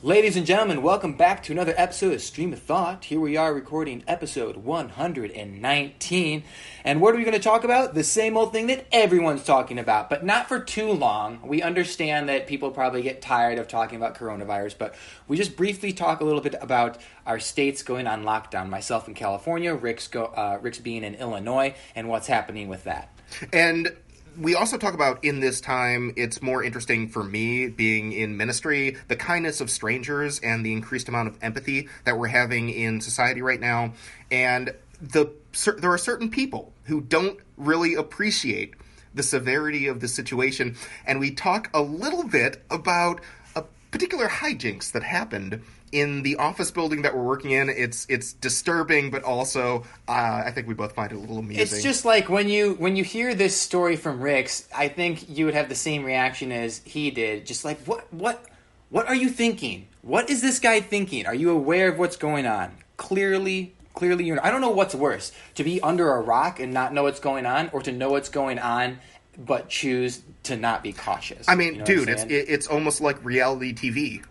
Ladies and gentlemen, welcome back to another episode of Stream of Thought. Here we are recording episode 119. And what are we going to talk about? The same old thing that everyone's talking about, but not for too long. We understand that people probably get tired of talking about coronavirus, but we just briefly talk a little bit about our states going on lockdown. Myself in California, Rick's, go, uh, Rick's being in Illinois, and what's happening with that. And we also talk about in this time, it's more interesting for me being in ministry, the kindness of strangers and the increased amount of empathy that we're having in society right now. And the there are certain people who don't really appreciate the severity of the situation. And we talk a little bit about a particular hijinks that happened in the office building that we're working in. It's it's disturbing, but also uh, I think we both find it a little amusing. It's just like when you when you hear this story from Rick's, I think you would have the same reaction as he did. Just like what what what are you thinking? What is this guy thinking? Are you aware of what's going on? Clearly, clearly you're. I don't know what's worse: to be under a rock and not know what's going on, or to know what's going on but choose to not be cautious. I mean, You know dude, it's it's almost like reality TV.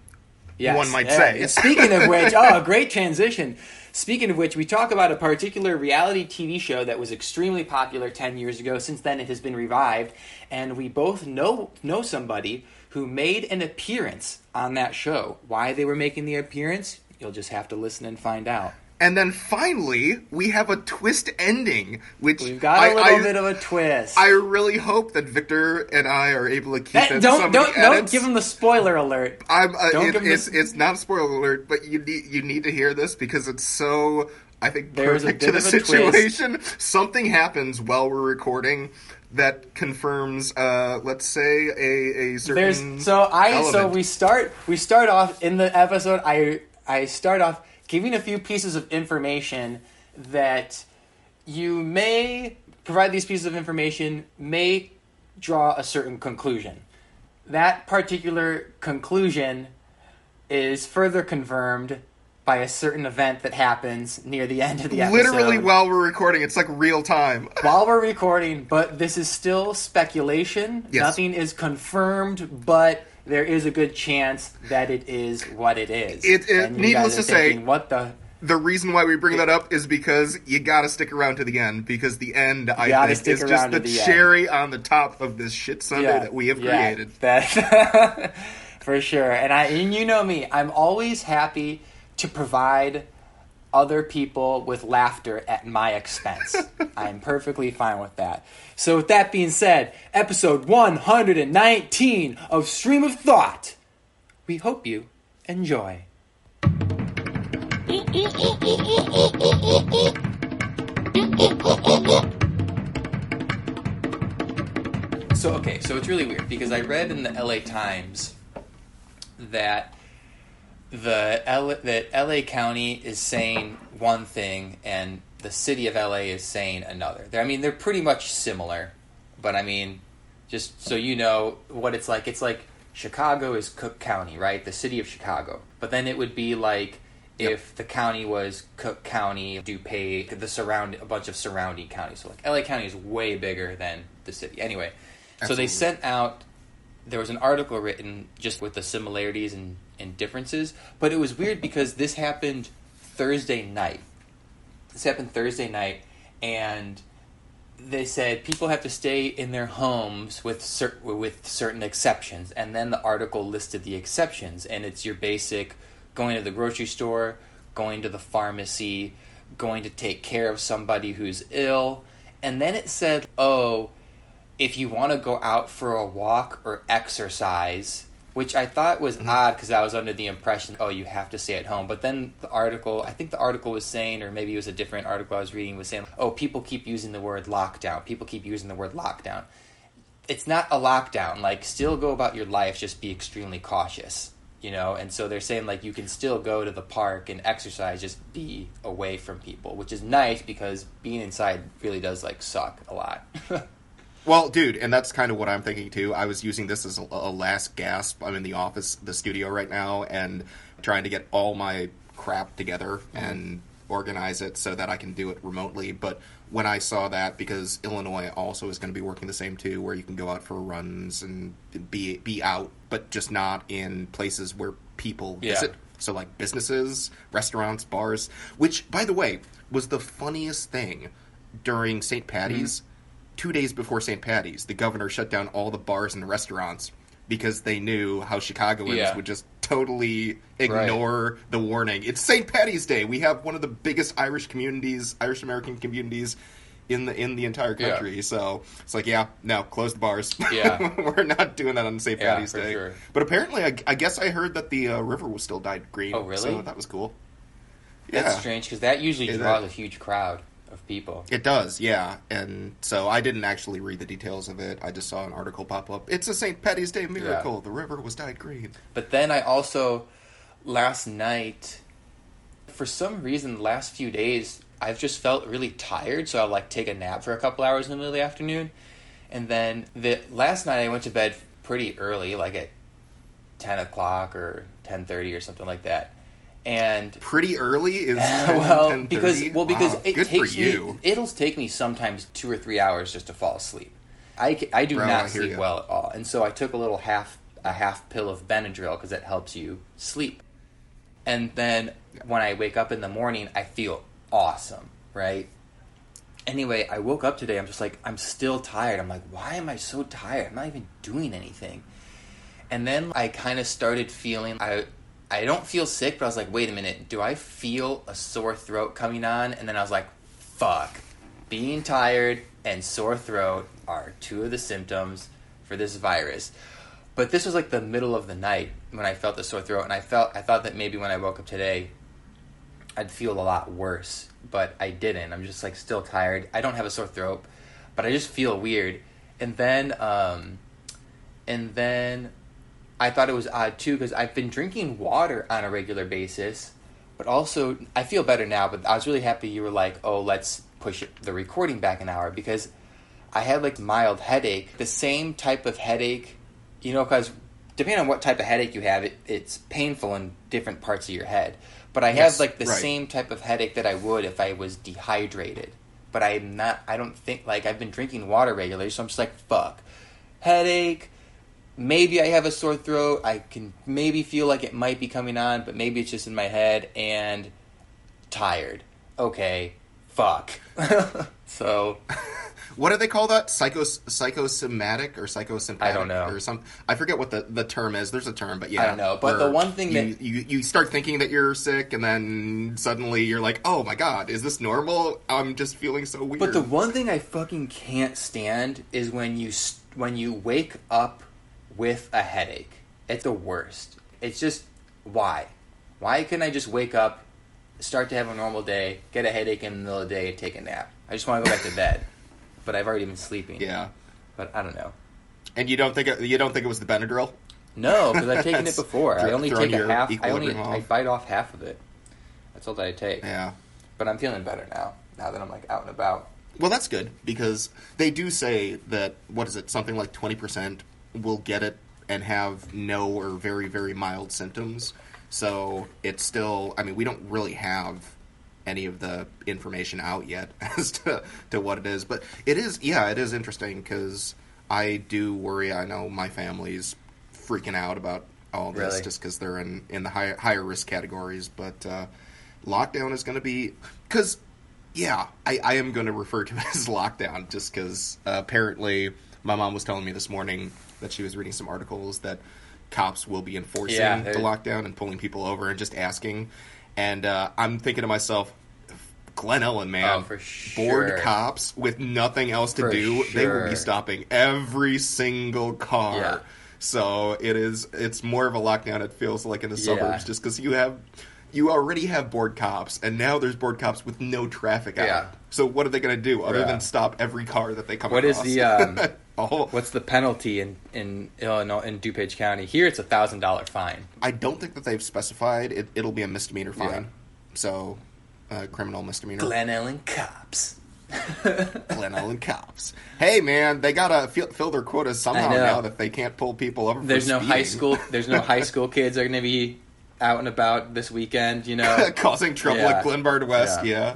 Yes, one might yeah. say. Speaking of which, oh, great transition. Speaking of which, we talk about a particular reality TV show that was extremely popular 10 years ago. Since then, it has been revived. And we both know, know somebody who made an appearance on that show. Why they were making the appearance, you'll just have to listen and find out. And then finally, we have a twist ending, which We've got a I- little I- bit of a twist. I really hope that Victor and I are able to keep That- in don't don't don't give him the spoiler alert. I'm, uh, don't it- give him it's, the- it's not a spoiler alert, but you need you need to hear this because it's so I think There's a perfect to the a twist. situation. Something happens while we're recording that confirms, uh, let's say, a a certain. There's so I so we start we start off in the episode. I I start off giving a few pieces of information that you may provide. These pieces of information may draw a certain conclusion. That particular conclusion is further confirmed by a certain event that happens near the end of the episode literally while we're recording. It's like real time. while we're recording, but this is still speculation. Yes. Nothing is confirmed, but there is a good chance that it is what it is. It- it- needless to say- thinking, what the? The reason why we bring that up is because you gotta stick around to the end because the end I think is just the, to the cherry on the top of this shit sundae Yeah, that we have yeah, created. That for sure. And I and you know me, I'm always happy to provide other people with laughter at my expense. I'm perfectly fine with that. So with that being said, episode 119 of Stream of Thought. We hope you enjoy. So okay, so it's really weird because I read in the LA Times that the L- that LA County is saying one thing and the city of LA is saying another. They're, I mean, they're pretty much similar, but I mean, just so you know what it's like. It's like Chicago is Cook County, right? The city of Chicago. But then it would be like if the county was Cook County, DuPage, the surround a bunch of surrounding counties. So like LA County is way bigger than the city. Anyway, so they sent out there was an article written just with the similarities and, and differences, but it was weird because this happened Thursday night. This happened Thursday night, and they said people have to stay in their homes with cer- with certain exceptions, and then the article listed the exceptions, and it's your basic going to the grocery store, going to the pharmacy, going to take care of somebody who's ill, and then it said, oh, if you want to go out for a walk or exercise, which I thought was mm-hmm. odd because I was under the impression, oh, you have to stay at home. But then the article, I think the article was saying, or maybe it was a different article I was reading, was saying, oh, people keep using the word lockdown. People keep using the word lockdown. It's not a lockdown. Like, still go about your life, just be extremely cautious. You know, and so they're saying like you can still go to the park and exercise, just be away from people, which is nice because being inside really does like suck a lot. Well, dude, and that's kind of what I'm thinking too. I was using this as a, a last gasp. I'm in the office, the studio right now, and trying to get all my crap together and organize it so that I can do it remotely. But when I saw that, because Illinois also is going to be working the same too, where you can go out for runs and be be out, but just not in places where people Yeah. visit. So like businesses, restaurants, bars. Which, by the way, was the funniest thing during St. Patty's. Mm-hmm. Two days before St. Patty's, the governor shut down all the bars and restaurants because they knew how Chicagoans Yeah. would just totally ignore the warning. It's St. Patty's Day. We have one of the biggest Irish communities, Irish American communities in the in the entire Yeah. country. So it's like, yeah, no, close the bars. Yeah. we're not doing that on St. Yeah, Patty's Day. sure. But apparently, I, I guess I heard that the uh, river was still dyed green. Oh, really? So that was cool. That's strange because that usually draws that- a huge crowd of people. It does, yeah. And so I didn't actually read the details of it. I just saw an article pop up. It's a St. Patty's Day miracle. The river was dyed green. But then I also, last night, for some reason, the last few days, I've just felt really tired. So I'll like take a nap for a couple hours in the middle of the afternoon. And then the last night I went to bed pretty early, like at 10 o'clock or 10.30 or something like that. And Pretty early is 10, well, 10:30? because well, because Wow, it good takes for you. me. It'll take me sometimes two or three hours just to fall asleep. I, I do Bro, not hear sleep ya. well at all, and so I took a little half a half pill of Benadryl because it helps you sleep. And then when I wake up in the morning, I feel awesome, right? Anyway, I woke up today. I'm just like I'm still tired. I'm like, why am I so tired? I'm not even doing anything. And then I kind of started feeling I I don't feel sick, but I was like, wait a minute, do I feel a sore throat coming on? And then I was like, fuck. Being tired and sore throat are two of the symptoms for this virus. But this was like the middle of the night when I felt the sore throat and I felt I thought that maybe when I woke up today I'd feel a lot worse, but I didn't. I'm just like still tired. I don't have a sore throat, but I just feel weird. And then um and then I thought it was odd too because I've been drinking water on a regular basis, but also I feel better now. But I was really happy you were like, "Oh, let's push the recording back an hour," because I had like mild headache, the same type of headache, you know, because depending on what type of headache you have, it, it's painful in different parts of your head. But I Yes, have like the right. same type of headache that I would if I was dehydrated. But I'm not. I don't think like I've been drinking water regularly, so I'm just like, fuck, headache maybe I have a sore throat. I can maybe feel like it might be coming on, but maybe it's just in my head and tired. Okay, fuck. so What do they call that? Psychos, psychosomatic or psychosympathetic? I don't know. Or some, I forget what the, the term is. There's a term, but yeah. I don't know. But the one thing you, that- you you start thinking that you're sick, and then suddenly you're like, "Oh my god, is this normal? I'm just feeling so weird." But the one thing I fucking can't stand is when you when you wake up with a headache. It's the worst. It's just why? Why couldn't I just wake up, start to have a normal day, get a headache in the middle of the day, and take a nap? I just want to go back to bed. But I've already been sleeping. yeah, But I don't know. and you don't think it, you don't think it was the Benadryl? No, because I've taken it before. I only take a half. I only equilibrium I bite off half of it. That's all that I take. Yeah. But I'm feeling better now. Now that I'm like out and about. Well, that's good because they do say that what is it? Something like twenty percent will get it and have no or very very mild symptoms. So it's still. I mean, we don't really have any of the information out yet as to to what it is, but it is. Yeah, it is interesting because I do worry. I know my family's freaking out about all this Really? just because they're in in the higher higher risk categories, but. uh Lockdown is going to be because yeah, I, I am going to refer to it as lockdown just because uh, apparently my mom was telling me this morning that she was reading some articles that cops will be enforcing Yeah, the lockdown and pulling people over and just asking. And uh, I'm thinking to myself, Glen Ellyn, man, Oh, for bored cops with nothing else to For do, they will be stopping every single car. Yeah. So it is. It's more of a lockdown. It feels like in the Yeah. suburbs, just because you have, you already have bored cops, and now there's bored cops with no traffic out. Yeah. So what are they going to do other Yeah. than stop every car that they come What is across? the, um, oh, What's the penalty in in Illinois in DuPage County? Here it's a thousand dollar fine. I don't think that they've specified. It, it'll be a misdemeanor fine. Yeah. So, uh, criminal misdemeanor. Glen Ellyn cops. Glen Ellyn cops. Hey, man, they gotta fill, fill their quotas somehow I know. now that they can't pull people over. There's for no high school. There's no high school kids are going to be out and about this weekend. You know, causing trouble Yeah. at Glenbard West. Yeah. Yeah.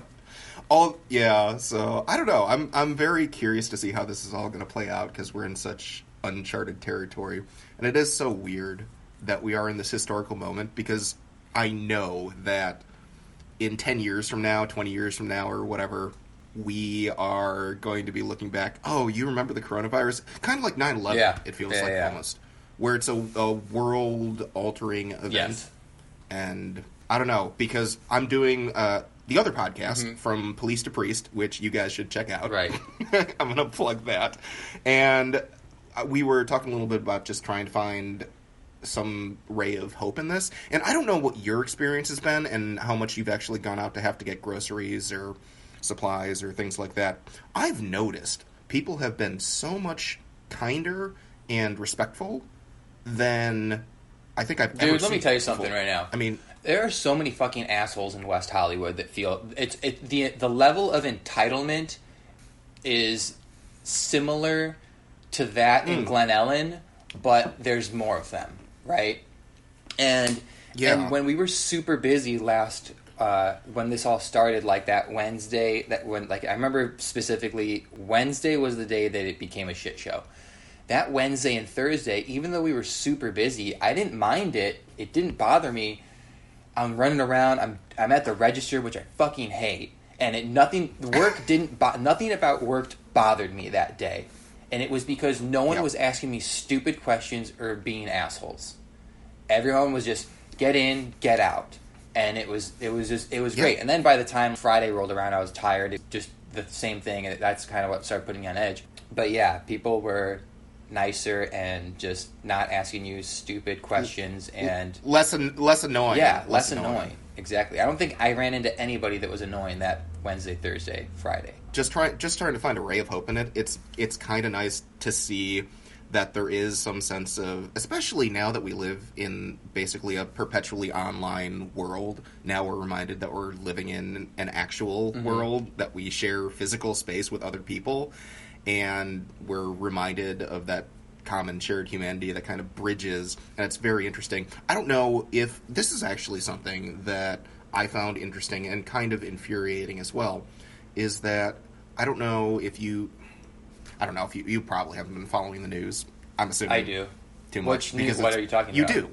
All yeah. So I don't know. I'm I'm very curious to see how this is all going to play out because we're in such uncharted territory, and it is so weird that we are in this historical moment because I know that in 10 years from now, 20 years from now, or whatever, we are going to be looking back. Oh, you remember the coronavirus? Kind of like 9 11, Yeah. it feels Yeah, like yeah. almost. Where it's a, a world altering event. Yes. And I don't know, because I'm doing uh, the other podcast Mm-hmm. from Police to Priest, which you guys should check out. Right. I'm going to plug that. And uh, we were talking a little bit about just trying to find some ray of hope in this. And I don't know what your experience has been and how much you've actually gone out to have to get groceries or supplies or things like that. I've noticed people have been so much kinder and respectful than I think I've dude. Let me tell you before. something right now. I mean, There are so many fucking assholes in West Hollywood that feel it's it, the the level of entitlement is similar to that in Mm. Glen Ellyn, but there's more of them, right? And Yeah. and when we were super busy last uh, when this all started, like that Wednesday, that when like I remember specifically Wednesday was the day that it became a shit show. That Wednesday and Thursday, even though we were super busy, I didn't mind it. It didn't bother me. I'm running around. I'm I'm at the register, which I fucking hate. And it nothing work didn't bo- nothing about work bothered me that day, and it was because no one Yeah. was asking me stupid questions or being assholes. Everyone was just get in, get out, and it was it was just it was Yeah. great. And then by the time Friday rolled around, I was tired. It just the same thing, and that's kind of what started putting me on edge. But yeah, people were nicer and just not asking you stupid questions and less an, less annoying. yeah, less annoying. Exactly. I don't think I ran into anybody that was annoying that Wednesday, Thursday, Friday. just try just trying to find a ray of hope in it. It's it's kind of nice to see that there is some sense of, especially now that we live in basically a perpetually online world. Now we're reminded that we're living in an actual mm-hmm. world that we share physical space with other people, and we're reminded of that common shared humanity that kind of bridges and it's very interesting i don't know if this is actually something that i found interesting and kind of infuriating as well is that i don't know if you i don't know if you you probably haven't been following the news i'm assuming I do. too much Which news- what are you talking you about? You do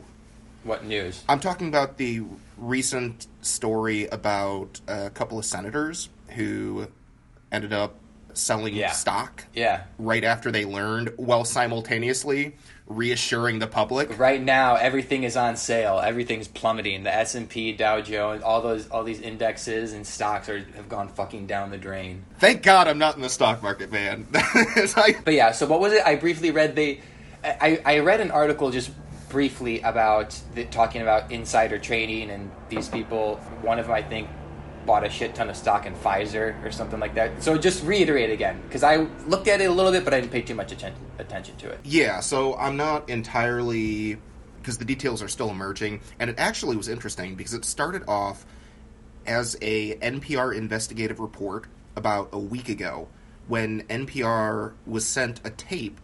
What news? i'm talking about the recent story about a couple of senators who ended up selling Yeah. stock Yeah. right after they learned while simultaneously reassuring the public Right now, everything is on sale. Everything's plummeting. The S and P, Dow Jones, all those, all these indexes and stocks are have gone fucking down the drain. thank god i'm not in the stock market man like- But yeah, so what was it? I briefly read they. I, I read an article just briefly about the, talking about insider trading and these people. One of them, I think, bought a shit ton of stock in Pfizer or something like that. So just reiterate again because I looked at it a little bit, but I didn't pay too much atten- attention to it. yeah so i'm not entirely because the details are still emerging and it actually was interesting because it started off as a npr investigative report about a week ago when npr was sent a tape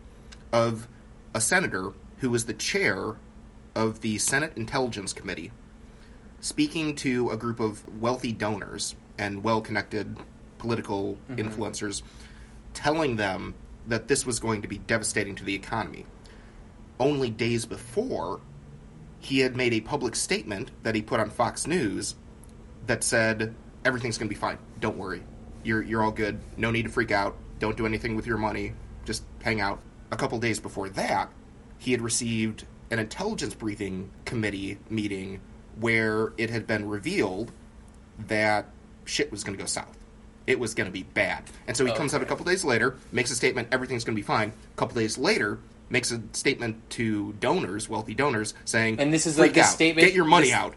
of a senator who was the chair of the senate intelligence committee speaking to a group of wealthy donors and well connected political mm-hmm. influencers, telling them that this was going to be devastating to the economy. Only days before, he had made a public statement that he put on Fox News that said, Everything's going to be fine. Don't worry. You're, you're all good. No need to freak out. Don't do anything with your money. Just hang out. A couple days before that, he had received an intelligence briefing committee meeting where it had been revealed that shit was going to go south. It was going to be bad. And so he comes out a couple days later, makes a statement, everything's going to be fine. A couple days later, makes a statement to donors, wealthy donors, saying, And this is "Freak like this out. statement- Get your money this- out.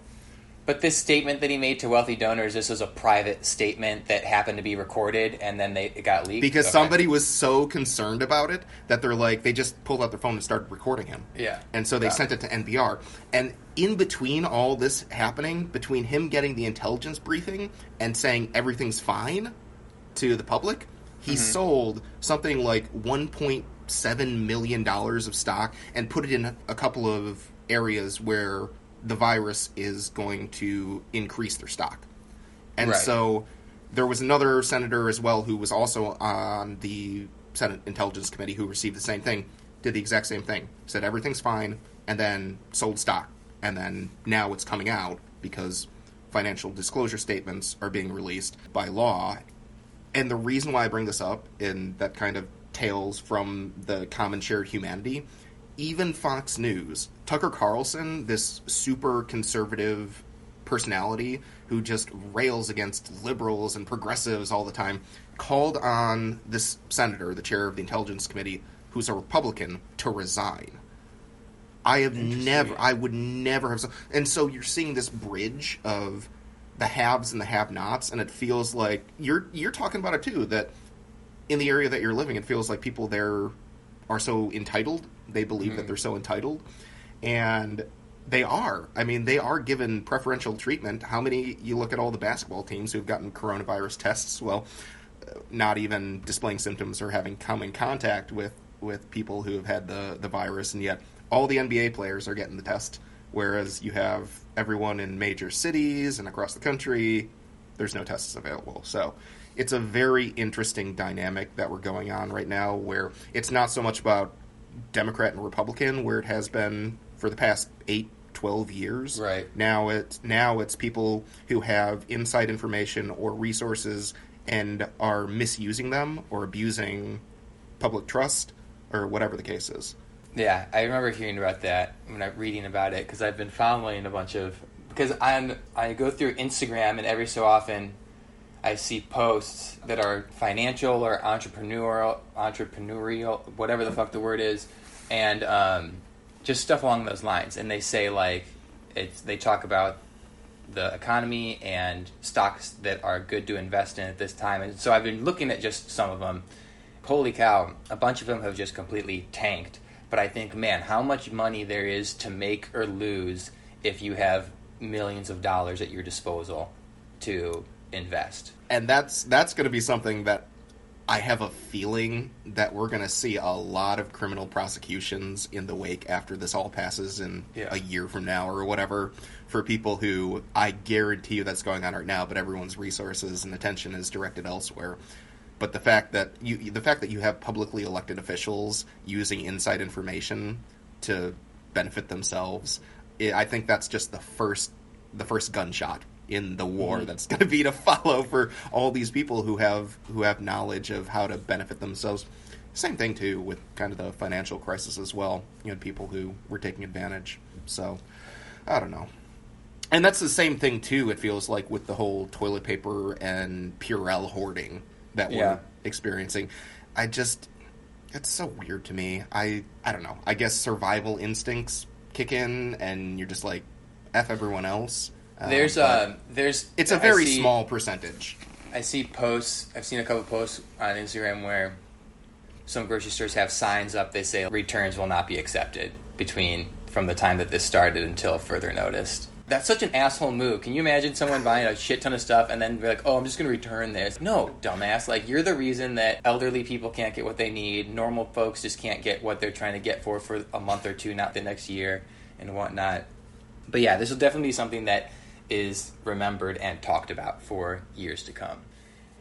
But this statement that he made to wealthy donors, this was a private statement that happened to be recorded, and then they it got leaked Because Okay. somebody was so concerned about it that they're like, they just pulled out their phone and started recording him. Yeah. And so they Got sent it to NPR. And in between all this happening, between him getting the intelligence briefing and saying everything's fine to the public, he Mm-hmm. sold something like $1.7 million of stock and put it in a couple of areas where the virus is going to increase their stock. And Right. so there was another senator as well who was also on the Senate Intelligence Committee who received the same thing, did the exact same thing, said everything's fine, and then sold stock. And then now it's coming out because financial disclosure statements are being released by law. And the reason why I bring this up, and that kind of tales from the common shared humanity, even Fox News, Tucker Carlson, this super conservative personality who just rails against liberals and progressives all the time, called on this senator, the chair of the Intelligence Committee, who's a Republican, to resign. I have never, I would never have. And so you're seeing this bridge of the haves and the have-nots, and it feels like you're you're talking about it too. That in the area that you're living, it feels like people there are so entitled. They believe that Mhm. they're so entitled, and they are. I mean, they are given preferential treatment. How many? You look at all the basketball teams who've gotten coronavirus tests. Well, uh, not even displaying symptoms or having come in contact with with people who have had the the virus, and yet all the NBA players are getting the test. Whereas you have everyone in major cities and across the country, there's no tests available. So it's a very interesting dynamic that we're going on right now where it's not so much about Democrat and Republican where it has been for the past 8 12 years. Right. Now it's now it's people who have inside information or resources and are misusing them or abusing public trust or whatever the case is. Yeah, I remember hearing about that when I'm reading about it because I've been following a bunch of because I'm I go through Instagram and every so often I see posts that are financial or entrepreneurial, entrepreneurial, whatever the fuck the word is, and um, just stuff along those lines. And they say like it's they talk about the economy and stocks that are good to invest in at this time. And so I've been looking at just some of them. Holy cow, a bunch of them have just completely tanked. But I think, man, how much money there is to make or lose if you have millions of dollars at your disposal to invest. and that's that's going to be something that I have a feeling that we're going to see a lot of criminal prosecutions in the wake after this all passes in Yeah. a year from now or whatever for people who I guarantee you that's going on right now, but everyone's resources and attention is directed elsewhere. But the fact that you the fact that you have publicly elected officials using inside information to benefit themselves, i I think that's just the first the first gunshot in the war Mhm. that's going to be to follow for all these people who have who have knowledge of how to benefit themselves. Same thing too with kind of the financial crisis as well. You had people who were taking advantage. So I don't know. And that's the same thing too. It feels like with the whole toilet paper and Purell hoarding that we're Yeah. experiencing. I just it's so weird to me. I I don't know. I guess survival instincts kick in, and you're just like f everyone else. Uh, There's but uh, there's it's a very see- small percentage. I see posts. I've seen a couple posts on Instagram where some grocery stores have signs up. They say returns will not be accepted between from the time that this started until further notice. That's such an asshole move. Can you imagine someone buying a shit ton of stuff and then be like, "Oh, I'm just going to return this"? No, dumbass. Like you're the reason that elderly people can't get what they need. Normal folks just can't get what they're trying to get for for a month or two, not the next year and whatnot. But yeah, this will definitely be something that is remembered and talked about for years to come.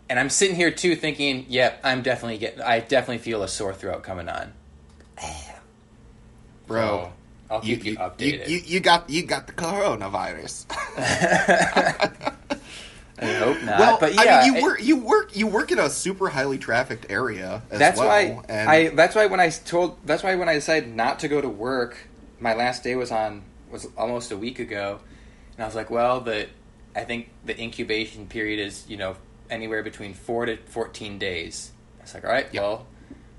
And I'm sitting here too thinking, yep, I'm definitely getting I definitely feel a sore throat coming on. Bro, So, I'll keep you, you, updated. you, you got you got the coronavirus. I hope not. well, but yeah, I mean, you it- work you work you work in a super highly trafficked area. As that's well, why and I. That's why when I told. That's why when I decided not to go to work, my last day was on was almost a week ago, and I was like, well, the I think the incubation period is you know anywhere between four to fourteen days. I was like, all right, Yep. well,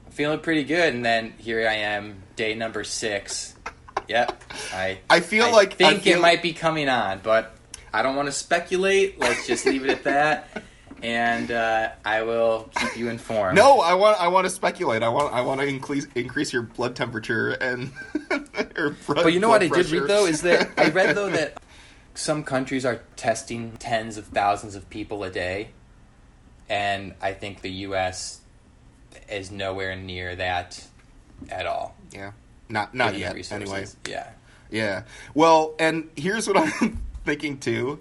I'm feeling pretty good, and then here I am, day number six. Yep, I. I feel like- I think feel- it might be coming on, but I don't want to speculate. Let's just leave it at that. And uh, I will keep you informed. No, I want I want to speculate. I want I want to increase increase your blood temperature and. blood, But you know what I did read though is that I read though that some countries are testing tens of thousands of people a day, and I think the U.S. is nowhere near that at all. yeah, not not given yet. resources. Anyway, yeah, Yeah. Well, and here's what I'm thinking too.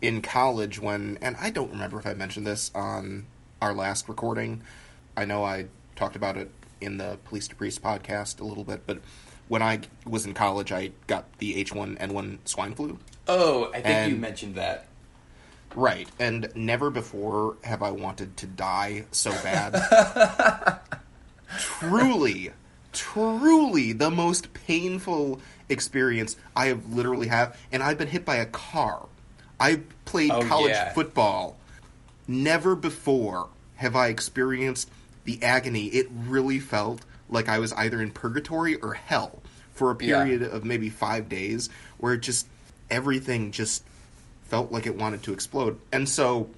In college, when, and I don't remember if I mentioned this on our last recording. I know I talked about it in the Police to Priest podcast a little bit, but when I was in college, I got the H1N1 swine flu. Oh, I think you mentioned that. Right. And never before have I wanted to die so bad. truly, truly the most painful experience I have literally have. And I've been hit by a car. I played Oh, college yeah. football. Never before have I experienced the agony. It really felt like I was either in purgatory or hell for a Yeah. period of maybe five days where it just everything just felt like it wanted to explode. And so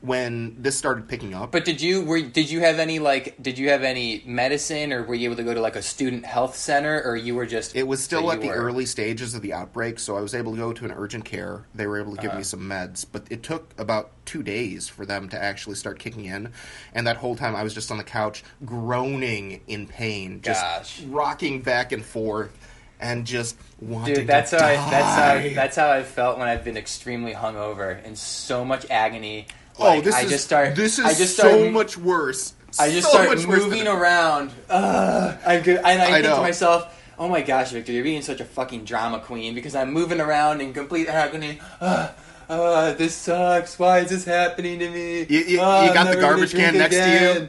when this started picking up, But did you were did you have any like did you have any medicine or were you able to go to like a student health center or you were just it was still at the were- early stages of the outbreak, so I was able to go to an urgent care. They were able to give Uh-huh. me some meds, but it took about two days for them to actually start kicking in. And that whole time, I was just on the couch, groaning in pain, just Gosh. rocking back and forth, and just wanting Dude, that's to how I, that's how that's how I felt when I've been extremely hungover in so much agony. oh, this I is just start. this is I just so much worse. I just So start much moving around. Ugh, I go, and I, I think to myself, "Oh my gosh, Victor, you're being such a fucking drama queen because I'm moving around in complete agony." Ugh, uh, this sucks. Why is this happening to me? You- you- you got the garbage can next to you? again.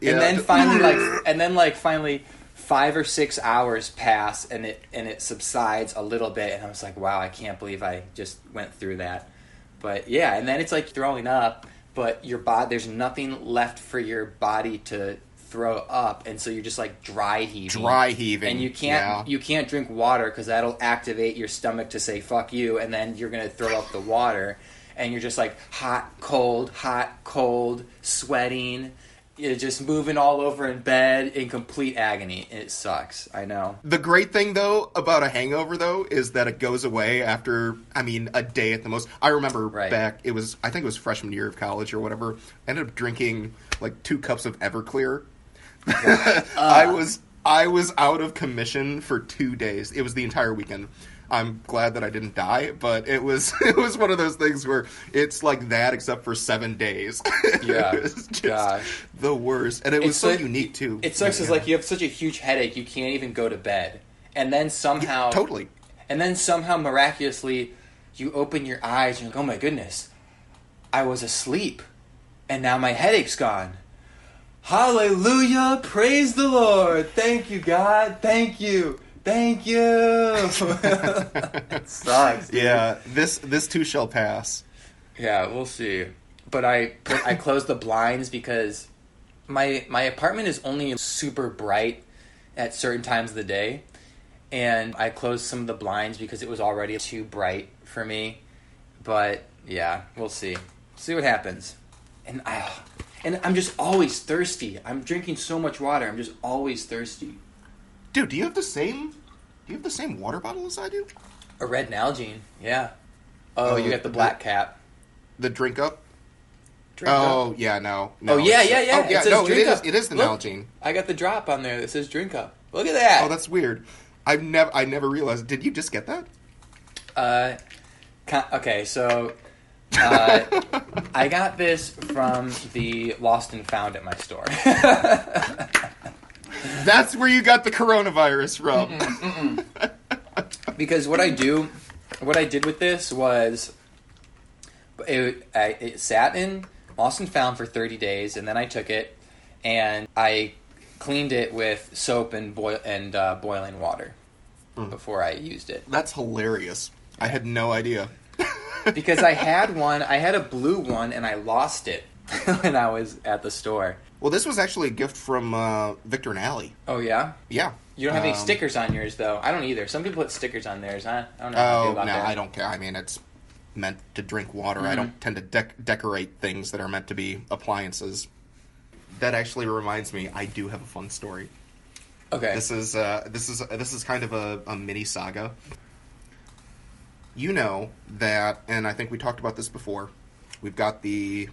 Yeah. And then finally, like, and then like finally, five or six hours pass, and it and it subsides a little bit, and I was like, "Wow, I can't believe I just went through that." But yeah, and then it's like throwing up, but your body there's nothing left for your body to throw up, and so you're just like dry heaving, Dry heaving, and you can't yeah. you can't drink water because that'll activate your stomach to say "fuck you," and then you're gonna throw up the water, and you're just like hot, cold, hot, cold, sweating. You're just moving all over in bed in complete agony. It sucks. I know. The great thing though about a hangover though is that it goes away after I mean a day at the most. I remember Right. back it was I think it was freshman year of college or whatever. I ended up drinking like two cups of Everclear. I uh. was I was out of commission for 2 days. It was the entire weekend. I'm glad that I didn't die, but it was it was one of those things where it's like that except for 7 days. Yeah. it was just Gosh. the worst. And it was It's so like- unique too. It sucks. Is like you have such a huge headache you can't even go to bed, and then somehow totally. And then somehow miraculously, you open your eyes and you're like, oh my goodness, I was asleep, and now my headache's gone. Hallelujah! Praise the Lord! Thank you, God! Thank you! Thank you! it sucks. dude. Yeah, this this too shall pass. Yeah, we'll see. But I put, I closed the blinds because my my apartment is only super bright at certain times of the day, and I closed some of the blinds because it was already too bright for me. But yeah, we'll see. See what happens. And I and I'm just always thirsty. I'm drinking so much water. I'm just always thirsty. Dude, do you have the same? Do you have the same water bottle as I do? A red Nalgene, yeah. Oh, Oh, you got the the- black cap. The drink up? Drink up. oh yeah, no. no Oh, yeah, yeah, yeah. Oh It yeah, says no, it drink is. up. It is the Look. Nalgene. I got the drop on there that says drink up. Look at that. Oh, that's weird. I've never, I never realized. Did you just get that? Uh, okay, so uh, I got this from the Lost and Found at my store. That's where you got the coronavirus from. because what I do, what I did with this was, it, I, it sat in Lost and Found for 30 days, and then I took it and I cleaned it with soap and boil and uh, boiling water before I used it. That's hilarious. I had no idea. because I had one, I had a blue one, and I lost it when I was at the store. Well, this was actually a gift from uh, Victor and Allie. Oh yeah, Yeah. you don't have any Um, stickers on yours though. I don't either. Some people put stickers on theirs. Huh? I don't know. I Oh about no, that. I don't care. I mean, it's meant to drink water. I Mhm. don't tend to dec- decorate things that are meant to be appliances. That actually reminds me, I do have a fun story. Okay. This is uh, this is this is kind of a, a mini saga. You know that, and I think we talked about this before. We've got the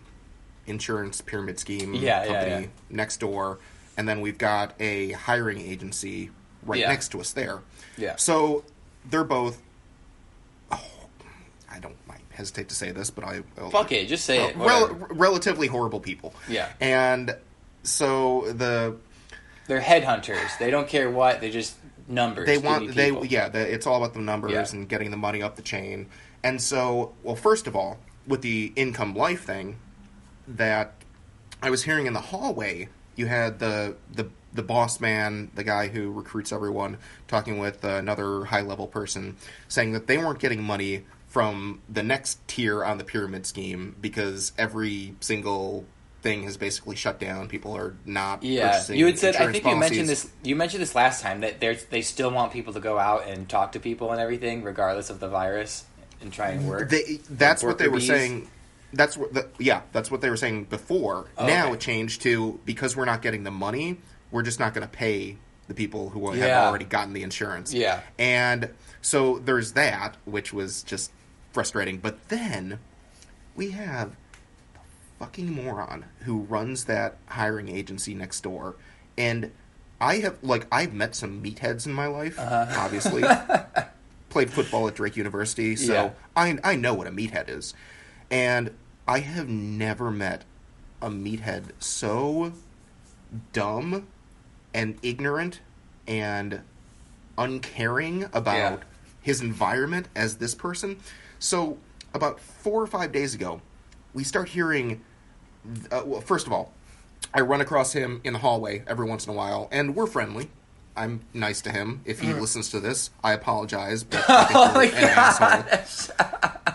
insurance pyramid scheme Yeah, yeah, company yeah. next door, and then we've got a hiring agency right Yeah. next to us there. yeah. So they're both. Oh, I don't I hesitate to say this, but I Fuck it, just say uh, it. rel- relatively horrible people. Yeah. and so the They're headhunters. They don't care what. They just numbers. they want they yeah the, it's all about the numbers Yeah. and getting the money up the chain and so well first of all with the income life thing that i was hearing in the hallway you had the the the boss man the guy who recruits everyone talking with another high level person saying that they weren't getting money from the next tier on the pyramid scheme because every single thing has basically shut down people are not Yeah, you had said. I think you mentioned this. You mentioned this last time that they they still want people to go out and talk to people and everything, regardless of the virus, and try and work. They, that's what they were bees. saying. That's what. The, yeah, that's what they were saying before. Oh, now it changed to because we're not getting the money, we're just not going to pay the people who have Yeah. already gotten the insurance. Yeah. and so there's that, which was just frustrating. But then we have the fucking moron who runs that hiring agency next door, and I have like I've met some meatheads in my life, Uh-huh. obviously. Played football at Drake University, so Yeah. I I know what a meathead is, and I have never met a meathead so dumb and ignorant and uncaring about Yeah. his environment as this person. So about four or five days ago, we start hearing. Uh, well, first of all, I run across him in the hallway every once in a while, and we're friendly. I'm nice to him. If he listens to this, I apologize, but I think Oh you're my an asshole.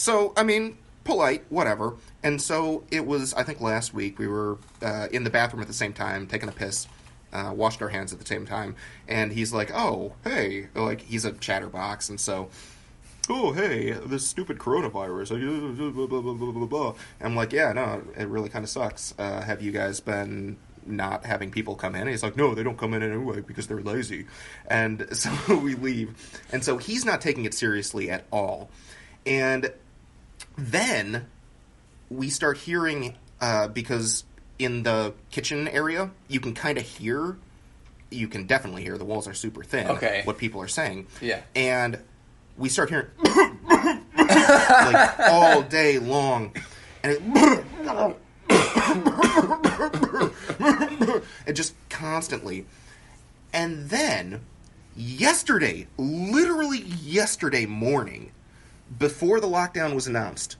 So, I mean, polite, whatever. And so it was, I think last week, we were uh, in the bathroom at the same time, taking a piss, uh, washed our hands at the same time. And he's like, oh, hey. Like, he's a chatterbox. And so, oh, hey, this stupid coronavirus. Blah, blah, blah, blah, blah, blah. I'm like, yeah, no, it really kind of sucks. Uh, have you guys been not having people come in? And he's like, no, they don't come in anyway because they're lazy. And so we leave. And so he's not taking it seriously at all. And then we start hearing uh, because in the kitchen area you can kind of hear you can definitely hear the walls are super thin Okay. what people are saying Yeah. and we start hearing like all day long and it, and just constantly and then yesterday literally yesterday morning before the lockdown was announced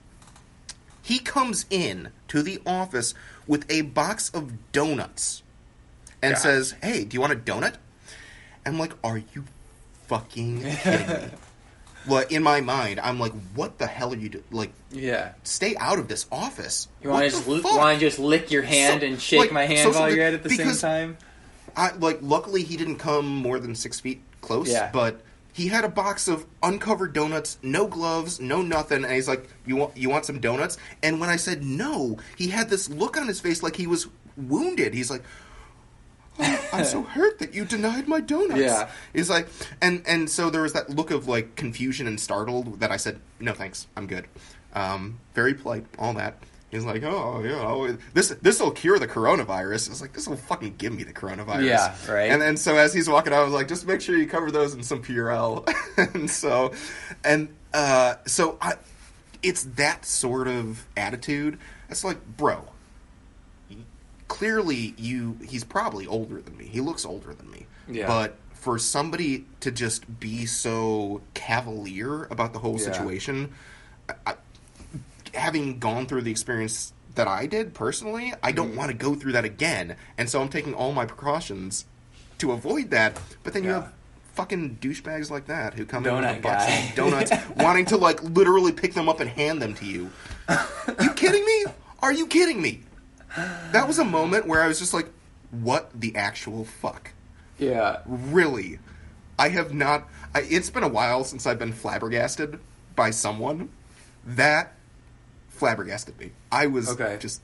he comes in to the office with a box of donuts and God. says, "Hey, do you want a donut?" I'm like, "Are you fucking kidding me?" well, in my mind, I'm like, "What the hell are you doing? Like, Yeah. stay out of this office." You want to just li- want to just lick your hand So- and shake like, my hand social while you're at it at the same time? I like. Luckily, he didn't come more than six feet close. Yeah. But he had a box of uncovered donuts, no gloves, no nothing, and he's like, "You want you want some donuts?" And when I said no, he had this look on his face like he was wounded. He's like. "Oh, I'm so hurt that you denied my donuts. Yeah. He's like, and and so there was that look of like confusion and startled that I said, no thanks, I'm good. Um, very polite, all that. He's like, oh yeah, this this will cure the coronavirus. I was like, this will fucking give me the coronavirus. Yeah, right. And then so as he's walking out, I was like, just make sure you cover those in some Purell. and so, and uh, so I, it's that sort of attitude. It's like, bro, clearly you he's probably older than me. He looks older than me. Yeah. But for somebody to just be so cavalier about the whole Yeah. situation, I, having gone through the experience that I did personally, I Mm. don't want to go through that again. And so I'm taking all my precautions to avoid that. But then you have fucking douchebags like that who come in with Donut a box of donuts, wanting to like literally pick them up and hand them to you. you kidding me? Are you kidding me? That was a moment where I was just like, "What the actual fuck?" Yeah. Really, I have not. I, it's been a while since I've been flabbergasted by someone. That flabbergasted me. I was Okay. just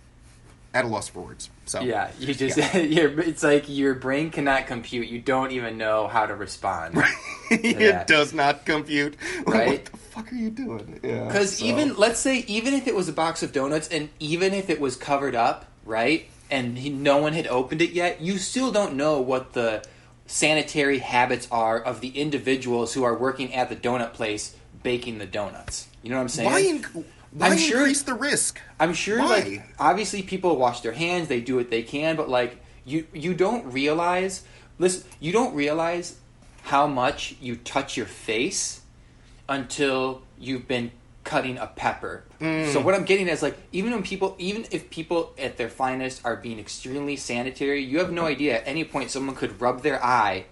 at a loss for words. So Yeah, you just Yeah. you're, it's like your brain cannot compute. You don't even know how to respond. it that. does not compute. Right? What the fuck are you doing? Yeah. Because so- even let's say even if it was a box of donuts and even if it was covered up, right, and he, no one had opened it yet, you still don't know what the sanitary habits are of the individuals who are working at the donut place baking the donuts. You know what I'm saying? Why, inc- why I'm sure- increase the risk? I'm sure Why? like obviously people wash their hands, they do what they can, but like you you don't realize listen, you don't realize how much you touch your face until you've been cutting a pepper. Mm. So what I'm getting is like even when people even if people at their finest are being extremely sanitary, you have no idea at any point someone could rub their eye,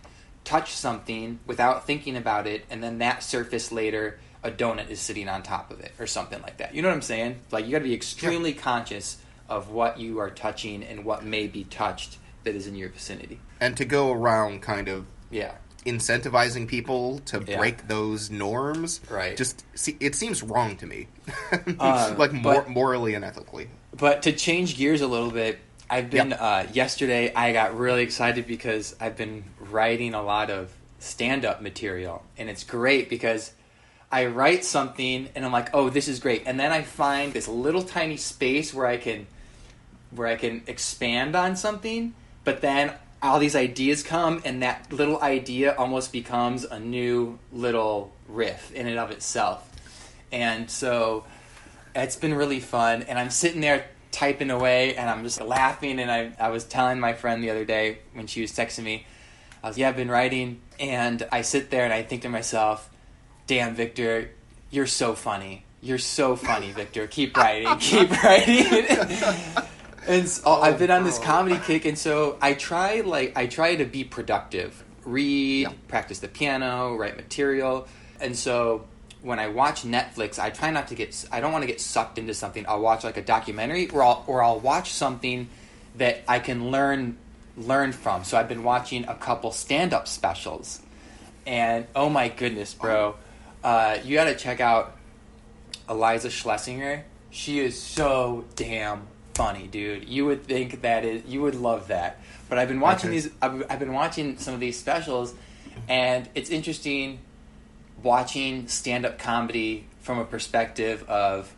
touch something without thinking about it, and then that surface later a donut is sitting on top of it or something like that. You know what I'm saying? Like you got to be extremely conscious of what you are touching and what may be touched that is in your vicinity. And to go around kind of Yeah. incentivizing people to Yeah. break those norms, Right. Just see, it seems wrong to me, Uh, like but- morally and ethically. But to change gears a little bit, I've been uh, yesterday. I got really excited because I've been writing a lot of stand-up material, and it's great because I write something and I'm like, "Oh, this is great," and then I find this little tiny space where I can where I can expand on something, but then all these ideas come, and that little idea almost becomes a new little riff in and of itself, and so it's been really fun and i'm sitting there typing away and i'm just laughing and i, I was telling my friend the other day when she was texting me i was yeah i've been writing. And i sit there and i think to myself damn victor you're so funny you're so funny victor keep writing keep writing and so oh, i've been on this Oh. comedy kick and so i try like i try to be productive read Yeah. practice the piano write material and so when I watch Netflix, I try not to get. I don't want to get sucked into something. I'll watch like a documentary, or I'll or I'll watch something that I can learn learn from. So I've been watching a couple stand up specials, and oh my goodness, bro, oh. Uh, you got to check out Iliza Shlesinger. She is so damn funny, dude. You would think that is you would love that. But I've been watching Okay. these. I've, I've been watching some of these specials, and it's interesting watching stand up comedy from a perspective of,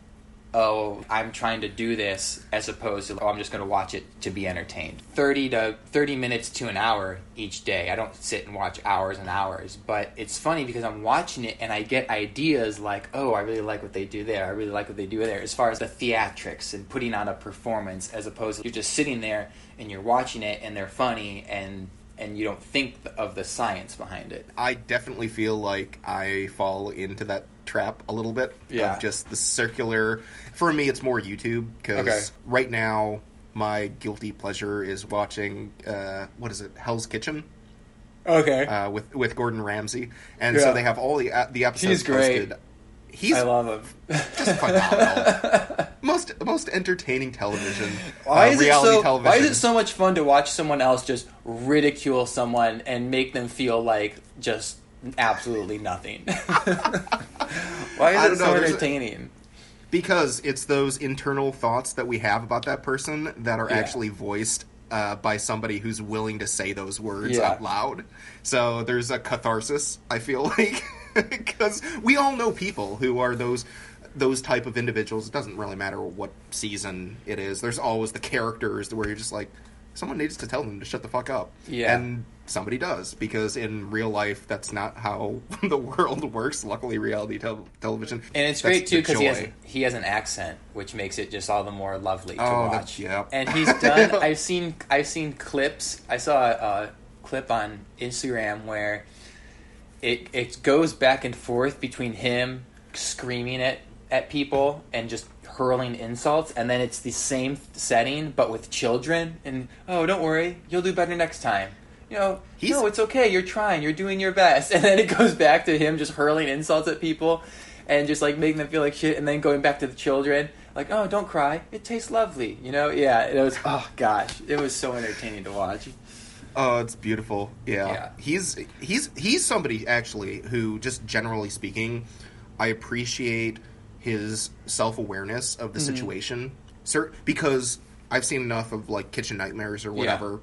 oh, I'm trying to do this, as opposed to, oh, I'm just going to watch it to be entertained. 30 to 30 minutes to an hour each day. I don't sit and watch hours and hours, but it's funny because I'm watching it and I get ideas like, oh, I really like what they do there. I really like what they do there. As far as the theatrics and putting on a performance, as opposed to you're just sitting there and you're watching it and they're funny and and you don't think of the science behind it. I definitely feel like I fall into that trap a little bit. Yeah. Of just the circular. For me, it's more YouTube because Okay. right now my guilty pleasure is watching uh, what is it, Hell's Kitchen, Okay. uh, with with Gordon Ramsay, and Yeah. so they have all the uh, the episodes He's great. posted. He's I love him. just phenomenal. most most entertaining television. Why uh, is it so? television. Why is it so much fun to watch someone else just ridicule someone and make them feel like just absolutely nothing? Why is it so know, there's a- entertaining? because it's those internal thoughts that we have about that person that are Yeah. actually voiced uh, by somebody who's willing to say those words Yeah. out loud. So there's a catharsis. I feel like because we all know people who are those those type of individuals. It doesn't really matter what season it is. There's always the characters where you're just like, someone needs to tell them to shut the fuck up. Yeah. and somebody does because in real life that's not how the world works. Luckily, reality tel- television And it's great too because he has he has an accent, which makes it just all the more lovely to Oh, watch. yeah. And he's done. I've seen I've seen clips. I saw a, a clip on Instagram where it it goes back and forth between him screaming at at people and just hurling insults, and then it's the same setting but with children. And oh, don't worry, you'll do better next time. You know, He's- no, it's okay. You're trying. You're doing your best. And then it goes back to him just hurling insults at people, and just like making them feel like shit. And then going back to the children, like, oh, don't cry. It tastes lovely. You know? Yeah. It was. Oh gosh, it was so entertaining to watch. Oh, it's beautiful. Yeah. Yeah. He's he's he's somebody actually who just generally speaking, I appreciate his self-awareness of the Mhm. situation. Sir, because I've seen enough of like Kitchen Nightmares or whatever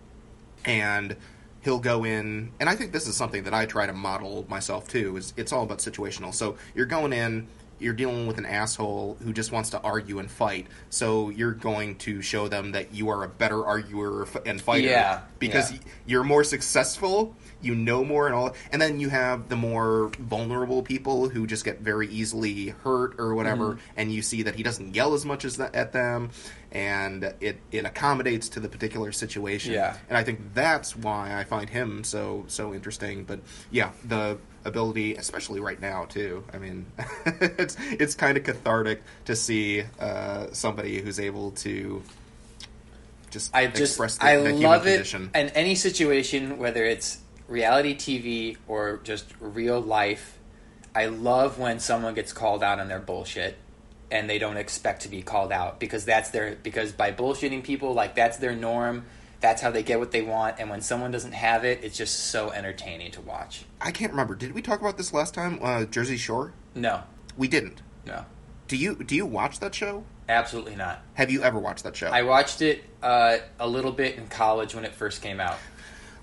and he'll go in and I think this is something that I try to model myself too is it's all about situational. So you're going in you're dealing with an asshole who just wants to argue and fight. So you're going to show them that you are a better arguer and fighter. Yeah, Because yeah. you're more successful, you know more, and all. And then you have the more vulnerable people who just get very easily hurt or whatever. Mm-hmm. And you see that he doesn't yell as much as that at them, and it it accommodates to the particular situation. Yeah. And I think that's why I find him so so interesting. But yeah, the ability, especially right now too. I mean, it's it's kind of cathartic to see uh, somebody who's able to just I just I love it condition. in any situation, whether it's reality TV or just real life. I love when someone gets called out on their bullshit and they don't expect to be called out because that's their because by bullshitting people like that's their norm. That's how they get what they want, and when someone doesn't have it, it's just so entertaining to watch. I can't remember. Did we talk about this last time? Uh, Jersey Shore. No, We didn't. no, Do you do you watch that show? absolutely not. Have you ever watched that show? I watched it uh, a little bit in college when it first came out.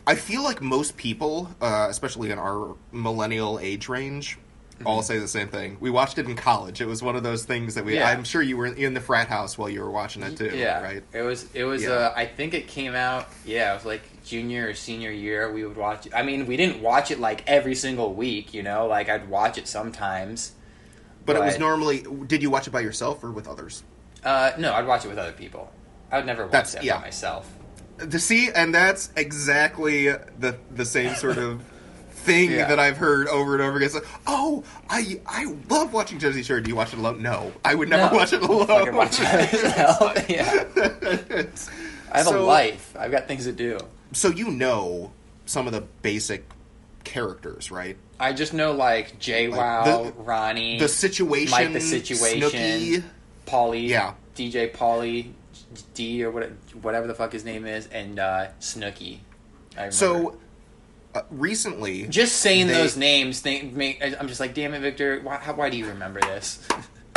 I feel like most people, uh, especially in our millennial age range, all Mm-hmm. say the same thing. We watched it in college. It was one of those things that we. Yeah. I'm sure you were in the frat house while you were watching it too. Yeah, Right. It was. It was. Yeah. Uh, I think it came out. Yeah, it was like junior or senior year. We would watch. it. I mean, we didn't watch it like every single week. You know, like I'd watch it sometimes. But it was normally. Did you watch it by yourself or with others? Uh, no, I'd watch it with other people. I would never watch That's- that yeah. by myself. To see, and that's exactly the the same sort of thing Yeah. that I've heard over and over again. It's like, oh, I I love watching Jersey Shore. Do you watch it alone? No, I would never No. watch it alone. Watch it yeah, I have So- a life. I've got things to do. so you know some of the basic characters, right? I just know like Like, the- Ronnie, The situation, Mike the Situation, Snooki. Pauly, Yeah. DJ Pauly, D or what, whatever the fuck his name is, and uh, Snooki. So uh, recently, just saying they- those names, think, make, I'm just like, damn it, Victor. Why, how, why do you remember this?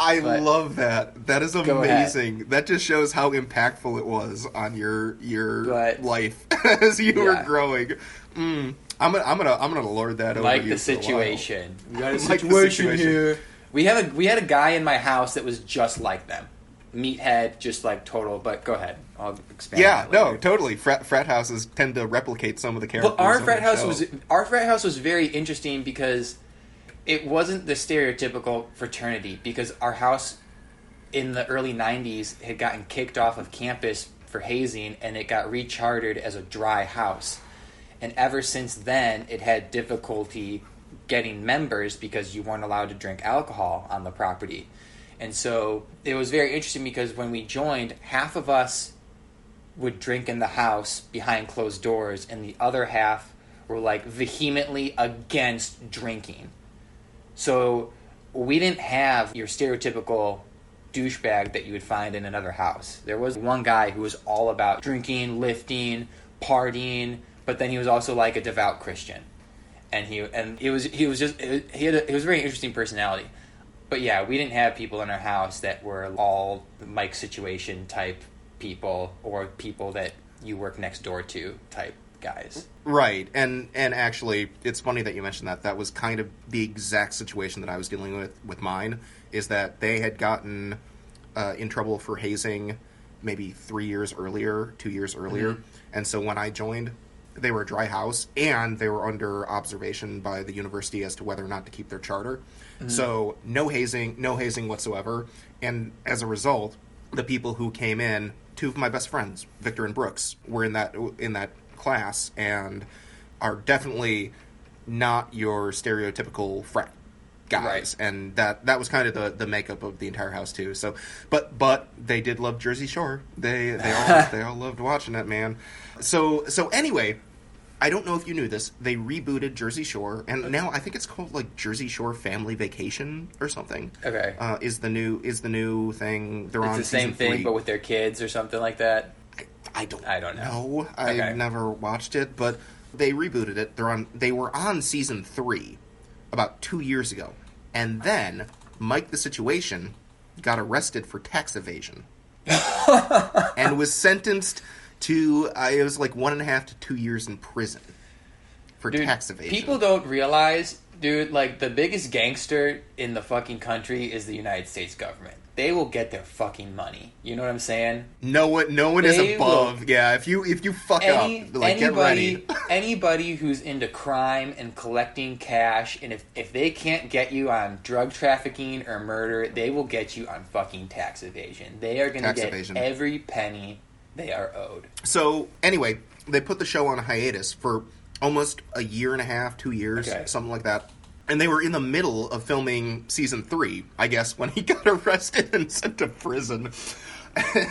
I but- love that. That is amazing. That just shows how impactful it was on your your But- life as you were growing. Mm, I'm gonna I'm gonna I'm gonna lord that over Mike you the for a while. situation. We got a Mike the situation Situation. here. We have a we had a guy in my house that was just like them. Meathead, just like total. But go ahead, I'll expand. Yeah, no, totally. Frat, frat houses tend to replicate some of the characters. But our frat house show. was our frat house was very interesting because it wasn't the stereotypical fraternity because our house in the early 90s had gotten kicked off of campus for hazing and it got rechartered as a dry house. And ever since then it had difficulty getting members because you weren't allowed to drink alcohol on the property. And so it was very interesting because when we joined, half of us would drink in the house behind closed doors, and the other half were like vehemently against drinking. So we didn't have your stereotypical douchebag that you would find in another house. There was one guy who was all about drinking, lifting, partying, but then he was also like a devout Christian. And he and it was he was just it, he had a, it was a very interesting personality. But yeah, we didn't have people in our house that were all Mike situation type people or people that you work next door to type guys. Right, and and actually, it's funny that you mentioned that. That was kind of the exact situation that I was dealing with with mine. Is that they had gotten uh, in trouble for hazing maybe three years earlier, two years earlier, and so when I joined, they were a dry house and they were under observation by the university as to whether or not to keep their charter. Mm-hmm. So no hazing, no hazing whatsoever, and as a result, the people who came in, two of my best friends, Victor and Brooks, were in that in that class and are definitely not your stereotypical frat guys. Right. and that that was kind of the the makeup of the entire house too. So but but they did love jersey shore. They they all they all loved watching it man. So so anyway i don't know if you knew this they rebooted jersey shore and now i think it's called like jersey shore family vacation or something Okay. uh, is the new is the new thing they're it's on the same thing three. but with their kids or something like that. I don't. I don't know. I've Okay. never watched it, but they rebooted it. They're on. They were on season three about two years ago, and then Mike the Situation got arrested for tax evasion and was sentenced to. Uh, it was like one and a half to two years in prison for Dude, tax evasion. people don't realize Dude, like the biggest gangster in the fucking country is the United States government. They will get their fucking money. You know what I'm saying? No one, no one is above. will- Yeah, if you if you fuck Any, up, like get anybody, ready. anybody who's into crime and collecting cash, and if if they can't get you on drug trafficking or murder, they will get you on fucking tax evasion. They are going to Tax get evasion. every penny they are owed. So anyway, they put the show on a hiatus for almost a year and a half, two years, Okay. something like that. And they were in the middle of filming season three, I guess, when he got arrested and sent to prison.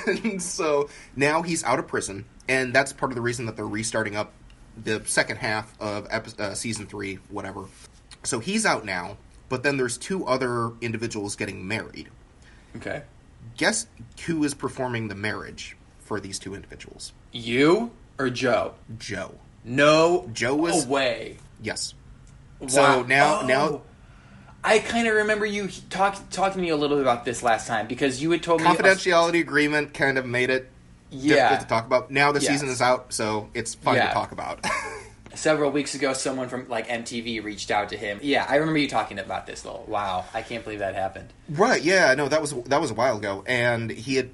And so now he's out of prison, and that's part of the reason that they're restarting up the second half of epi- uh, season three, whatever. So he's out now, but then there's two other individuals getting married. Okay. Guess who is performing the marriage for these two individuals? You or Joe? Joe. No, Joe was- away. Yes. Wow. So now- oh. now- I kind of remember you talk talking to me a little bit about this last time because you had told me confidentiality agreement kind of made it Yeah. difficult to talk about. Now the Yes. season is out, so it's fun Yeah. to talk about. several weeks ago someone from like MTV reached out to him. Yeah, I remember you talking about this though. Wow, I can't believe that happened. right? Yeah. No, that was that was a while ago, and he had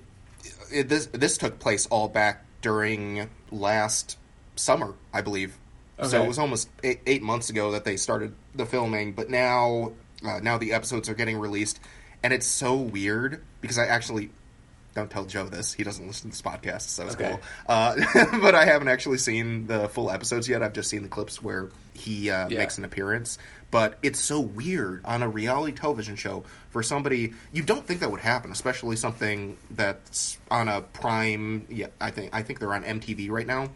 it, this. This took place all back during last summer, I believe. So it was almost eight, eight months ago that they started the filming, but now uh, now the episodes are getting released, and it's so weird because I actually don't tell Joe this. He doesn't listen to this podcast, so it's Okay. cool. Uh, but I haven't actually seen the full episodes yet. I've just seen the clips where he uh, Yeah. makes an appearance. But it's so weird on a reality television show for somebody you don't think that would happen, especially something that's on a prime. Yeah, I think I think they're on MTV right now.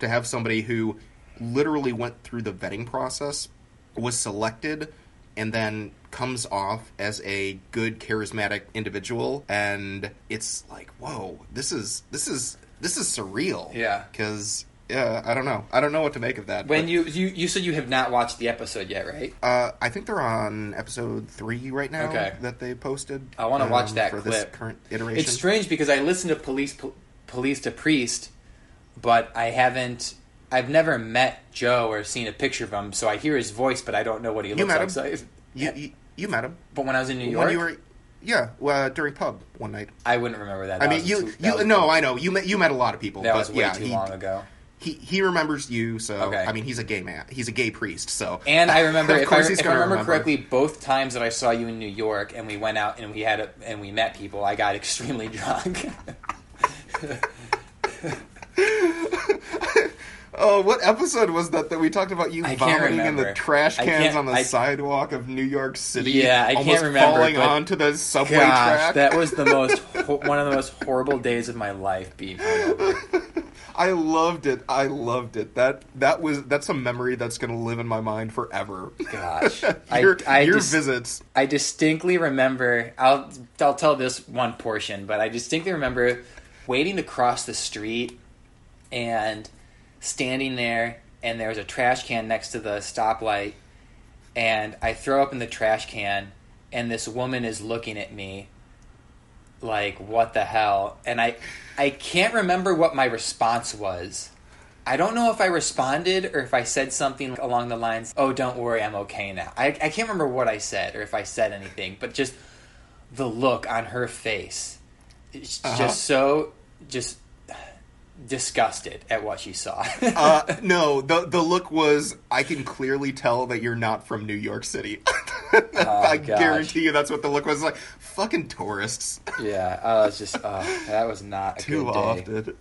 To have somebody who literally went through the vetting process, was selected, and then comes off as a good charismatic individual and it's like whoa this is this is this is surreal Yeah. because yeah i don't know i don't know what to make of that When but, you you you said you have not watched the episode yet, right? uh, i think they're on episode three right now Okay. that they posted I wanna watch that for this clip. current iteration It's strange because I listened to Police Pol- Police to Priest, but I haven't. I've never met Joe or seen a picture of him, so I hear his voice, but I don't know what he looks met like. him? So if- you, you, you met him but when I was in New York, when you were yeah well, during pub one night I wouldn't remember that. i mean you too- you no i know you met you met a lot of people That but was way yeah too he, long ago. He he remembers you so Okay. i mean he's a gay man he's a gay priest so And I remember, Of if I, course he's if I remember, remember. correctly, both times that I saw you in New York and we went out and we had a, and we met people, I got extremely drunk. Oh, what episode was that that we talked about you I vomiting in the trash cans on the I- sidewalk of New York City? Yeah, I can't remember, falling onto the subway Gosh, track. that was the most ho- one of the most horrible days of my life being hungover. I loved it. I loved it. That that was that's a memory that's going to live in my mind forever. Gosh, I- your I your just- visits. I distinctly remember. I'll I'll tell this one portion, but I distinctly remember waiting to cross the street and standing there, and there was a trash can next to the stoplight, and I throw up in the trash can, and this woman is looking at me like, "What the hell?" And I I can't remember what my response was. I don't know if I responded or if I said something along the lines, "Oh, don't worry, I'm okay now." I, I can't remember what I said or if I said anything, but just the look on her face, it's Uh-huh. just so just disgusted at what she saw. Uh, no, the the look was. I can clearly tell that you're not from New York City. I Oh, gosh. guarantee you that's what the look was like. Fucking tourists. yeah, I was just, uh, that was not a Too good day. often.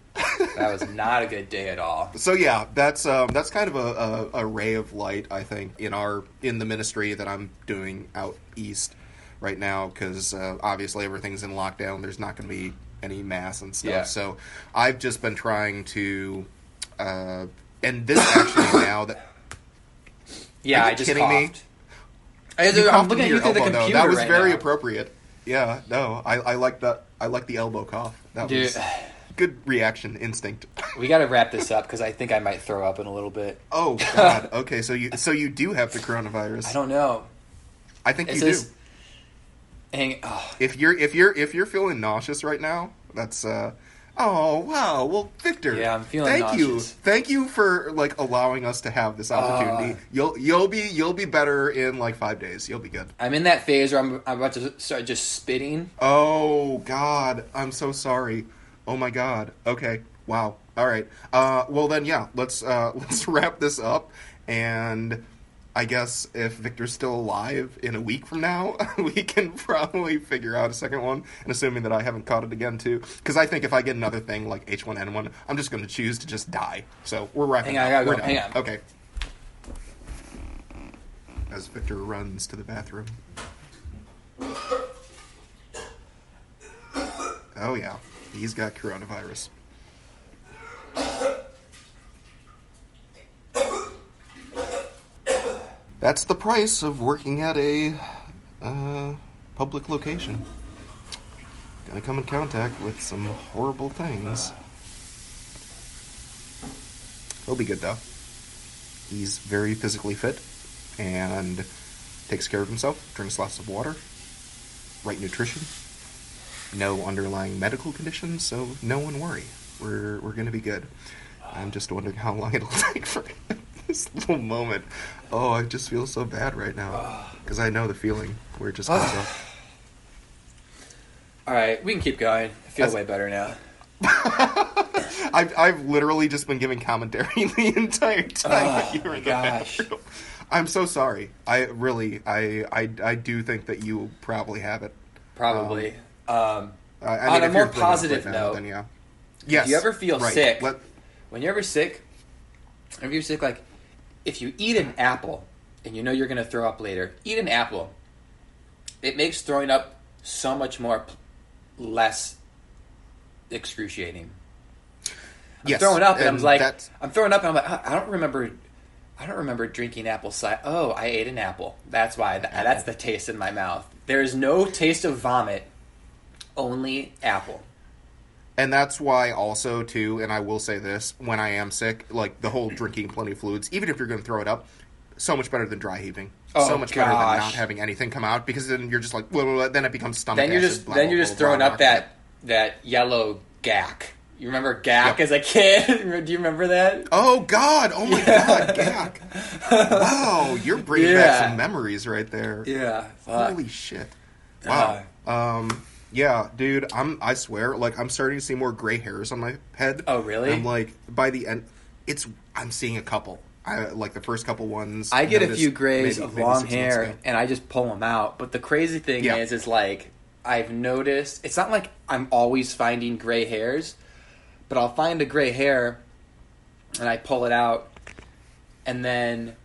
That was not a good day at all. So yeah, that's um, that's kind of a, a, a ray of light, I think, in our in the ministry that I'm doing out east right now, because uh, obviously everything's in lockdown. There's not going to be any mass and stuff. Yeah. So I've just been trying to, uh, and this actually now that Yeah, Are you I just kidding me? coughed. You I'm looking at you your through the elbow, though. computer That was right very now. appropriate. Yeah, no, I, I like that. I like the elbow cough. That Dude. was good reaction instinct. We got to wrap this up because I think I might throw up in a little bit. Oh God. Okay, so you so you do have the coronavirus. I don't know. I think It you says, do. hang, oh, If you're if you're if you're feeling nauseous right now, that's uh Oh wow! Well, Victor, Yeah, I'm feeling Thank you, thank you for like allowing us to have this opportunity. Uh. you'll you'll be you'll be better in like five days. You'll be good. I'm in that phase where I'm, I'm about to start just spitting. Oh God, I'm so sorry. Oh my God. Okay. Wow. All right. Uh, well then, yeah. Let's uh, let's wrap this up, and I guess if Victor's still alive in a week from now, we can probably figure out a second one. And assuming that I haven't caught it again too, because I think if I get another thing like H1N1, I'm just going to choose to just die. So we're wrapping. Hang on, I up. gotta go. Hang on. Okay. As Victor runs to the bathroom. Oh yeah, he's got coronavirus. That's the price of working at a uh, public location. Gonna come in contact with some horrible things. He'll be good though. He's very physically fit and takes care of himself, drinks lots of water, right nutrition, no underlying medical conditions, so no one worry. We're we're gonna be good. I'm just wondering how long it'll take for this little moment. Oh, I just feel so bad right now because I know the feeling where it just comes up. All right, we can keep going. I feel That's- way better now. I've I've literally just been giving commentary the entire time Oh, that you were my in the gosh. bathroom. I'm so sorry. I really I I I do think that you probably have it. Probably. Um, Uh, I On a if more positive right now, note, then yeah. Yes. you ever feel right. sick- Let- when you're ever sick, if you're sick, like if you eat an apple and you know you're going to throw up later, eat an apple. It makes throwing up so much more less excruciating. I'm yes, throwing up and, I'm like, that's- I'm throwing up and I'm like, I I don't remember. I don't remember drinking apple cider. Oh, I ate an apple. That's why. Th- that's the taste in my mouth. There is no taste of vomit. Only apple. And that's why also too, and I will say this, when I am sick, like the whole drinking plenty of fluids, even if you're going to throw it up, so much better than dry heaving. Oh, so much better than not having anything come out because then you're just like, blah, blah, blah, then it becomes stomach. then you're acid, just blah, then you're just throwing up that that yellow gack. You remember Gak Yep. as a kid? Do you remember that? Oh God! Oh my God! Gak. Wow, you're bringing back some memories right there. Yeah. Fuck. Holy shit! Wow. um. Yeah, dude. I'm. I swear. Like, I'm starting to see more gray hairs on my head. Oh, really? I'm like, by the end, it's. I'm seeing a couple. I like the first couple ones. I get a few grays maybe- of maybe long hair, and I just pull them out. But the crazy thing Yeah. is, is like I've noticed. It's not like I'm always finding gray hairs, but I'll find a gray hair, and I pull it out, and then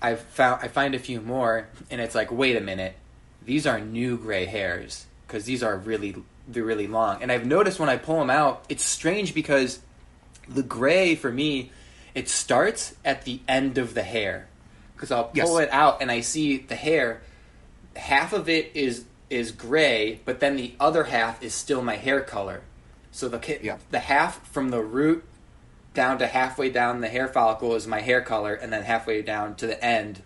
I found I find a few more, and it's like, wait a minute, these are new gray hairs because these are really they're really long. And I've noticed when I pull them out, it's strange because the gray for me, it starts at the end of the hair because I'll pull Yes. it out and I see the hair. Half of it is is gray, but then the other half is still my hair color. So the Yeah. the half from the root down to halfway down the hair follicle is my hair color, and then halfway down to the end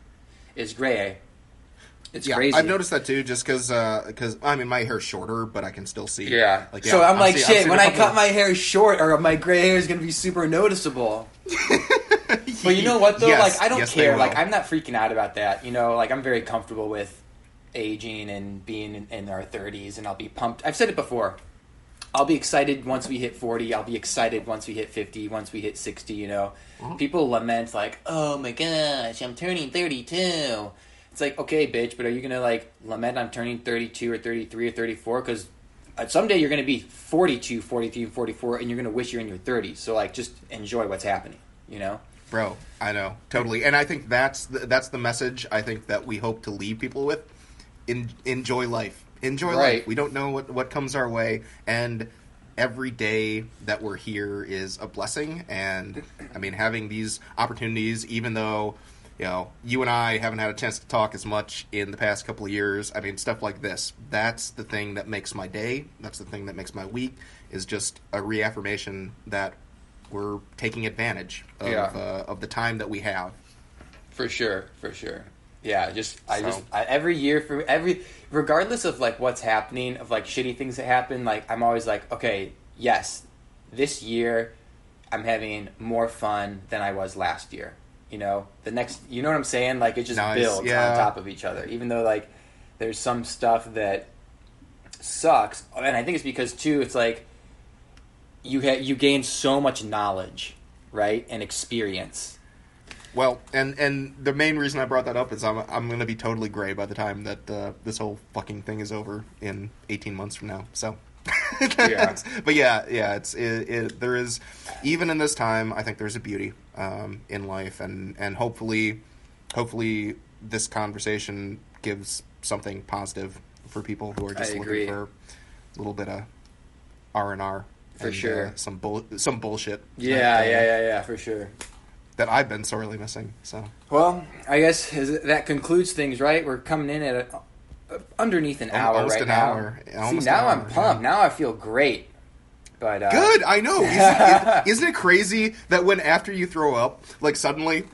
is gray. It's Yeah, crazy. I've noticed that too. Just because, because I mean, my hair's shorter, but I can still see. Yeah. Like, so I'm, like, see- shit. seeing When I couple- cut my hair short, or my gray hair is gonna be super noticeable. But you know what though? Yes, like I don't yes, care. Like I'm not freaking out about that. You know, like I'm very comfortable with aging and being in, in our 30s, and I'll be pumped. I've said it before. I'll be excited once we hit 40. I'll be excited once we hit 50. Once we hit 60. You know, Mm-hmm. people lament like, "Oh my gosh, I'm turning 32." It's like, okay, bitch, but are you gonna like lament I'm turning 32 or 33 or 34? Because uh, someday you're gonna be 42, 43, and 44, and you're gonna wish you're in your 30s. So like, just enjoy what's happening. You know. Bro, I know totally, and I think that's the, that's the message I think that we hope to leave people with. In, enjoy life, enjoy Right. life. We don't know what what comes our way, and every day that we're here is a blessing. And I mean, having these opportunities, even though you know you and I haven't had a chance to talk as much in the past couple of years. I mean, stuff like this. That's the thing that makes my day. That's the thing that makes my week. Is just a reaffirmation that we're taking advantage of, Yeah. uh, of the time that we have. For sure, for sure. Yeah, just I So- just I, every year for every regardless of like what's happening of like shitty things that happen, like I'm always like, okay, yes, this year I'm having more fun than I was last year. You know, the next, you know what I'm saying? Like it just Nice, builds yeah. on top of each other. Even though like there's some stuff that sucks, and I think it's because too, it's like you ha- you gain so much knowledge, right, and experience. Well, and and the main reason I brought that up is I'm I'm going to be totally gray by the time that uh, this whole fucking thing is over in 18 months from now. So, Yeah. but yeah, yeah, it's it, it. There is even in this time, I think there's a beauty um, in life, and and hopefully, hopefully this conversation gives something positive for people who are just looking for a little bit of R and R. For sure. some bull, some bullshit. Yeah, that, uh, yeah, yeah, yeah, for sure. That I've been sorely missing. So. Well, I guess is- that concludes things, right? We're coming in at a, uh, underneath an hour Almost right an now. hour. Almost See, now an I'm pumped. yeah. Now I feel great. But uh, Good, I know. Isn't it, isn't it crazy that when after you throw up, like suddenly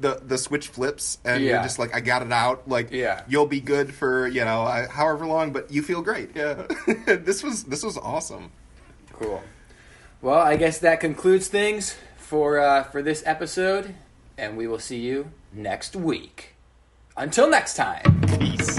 the the switch flips and you're just like, I got it out. Like, Yeah. you'll be good for you know I- however long, but you feel great. Yeah, this was this was awesome. Cool. Well, I guess that concludes things for uh, for this episode, and we will see you next week. Until next time. Peace.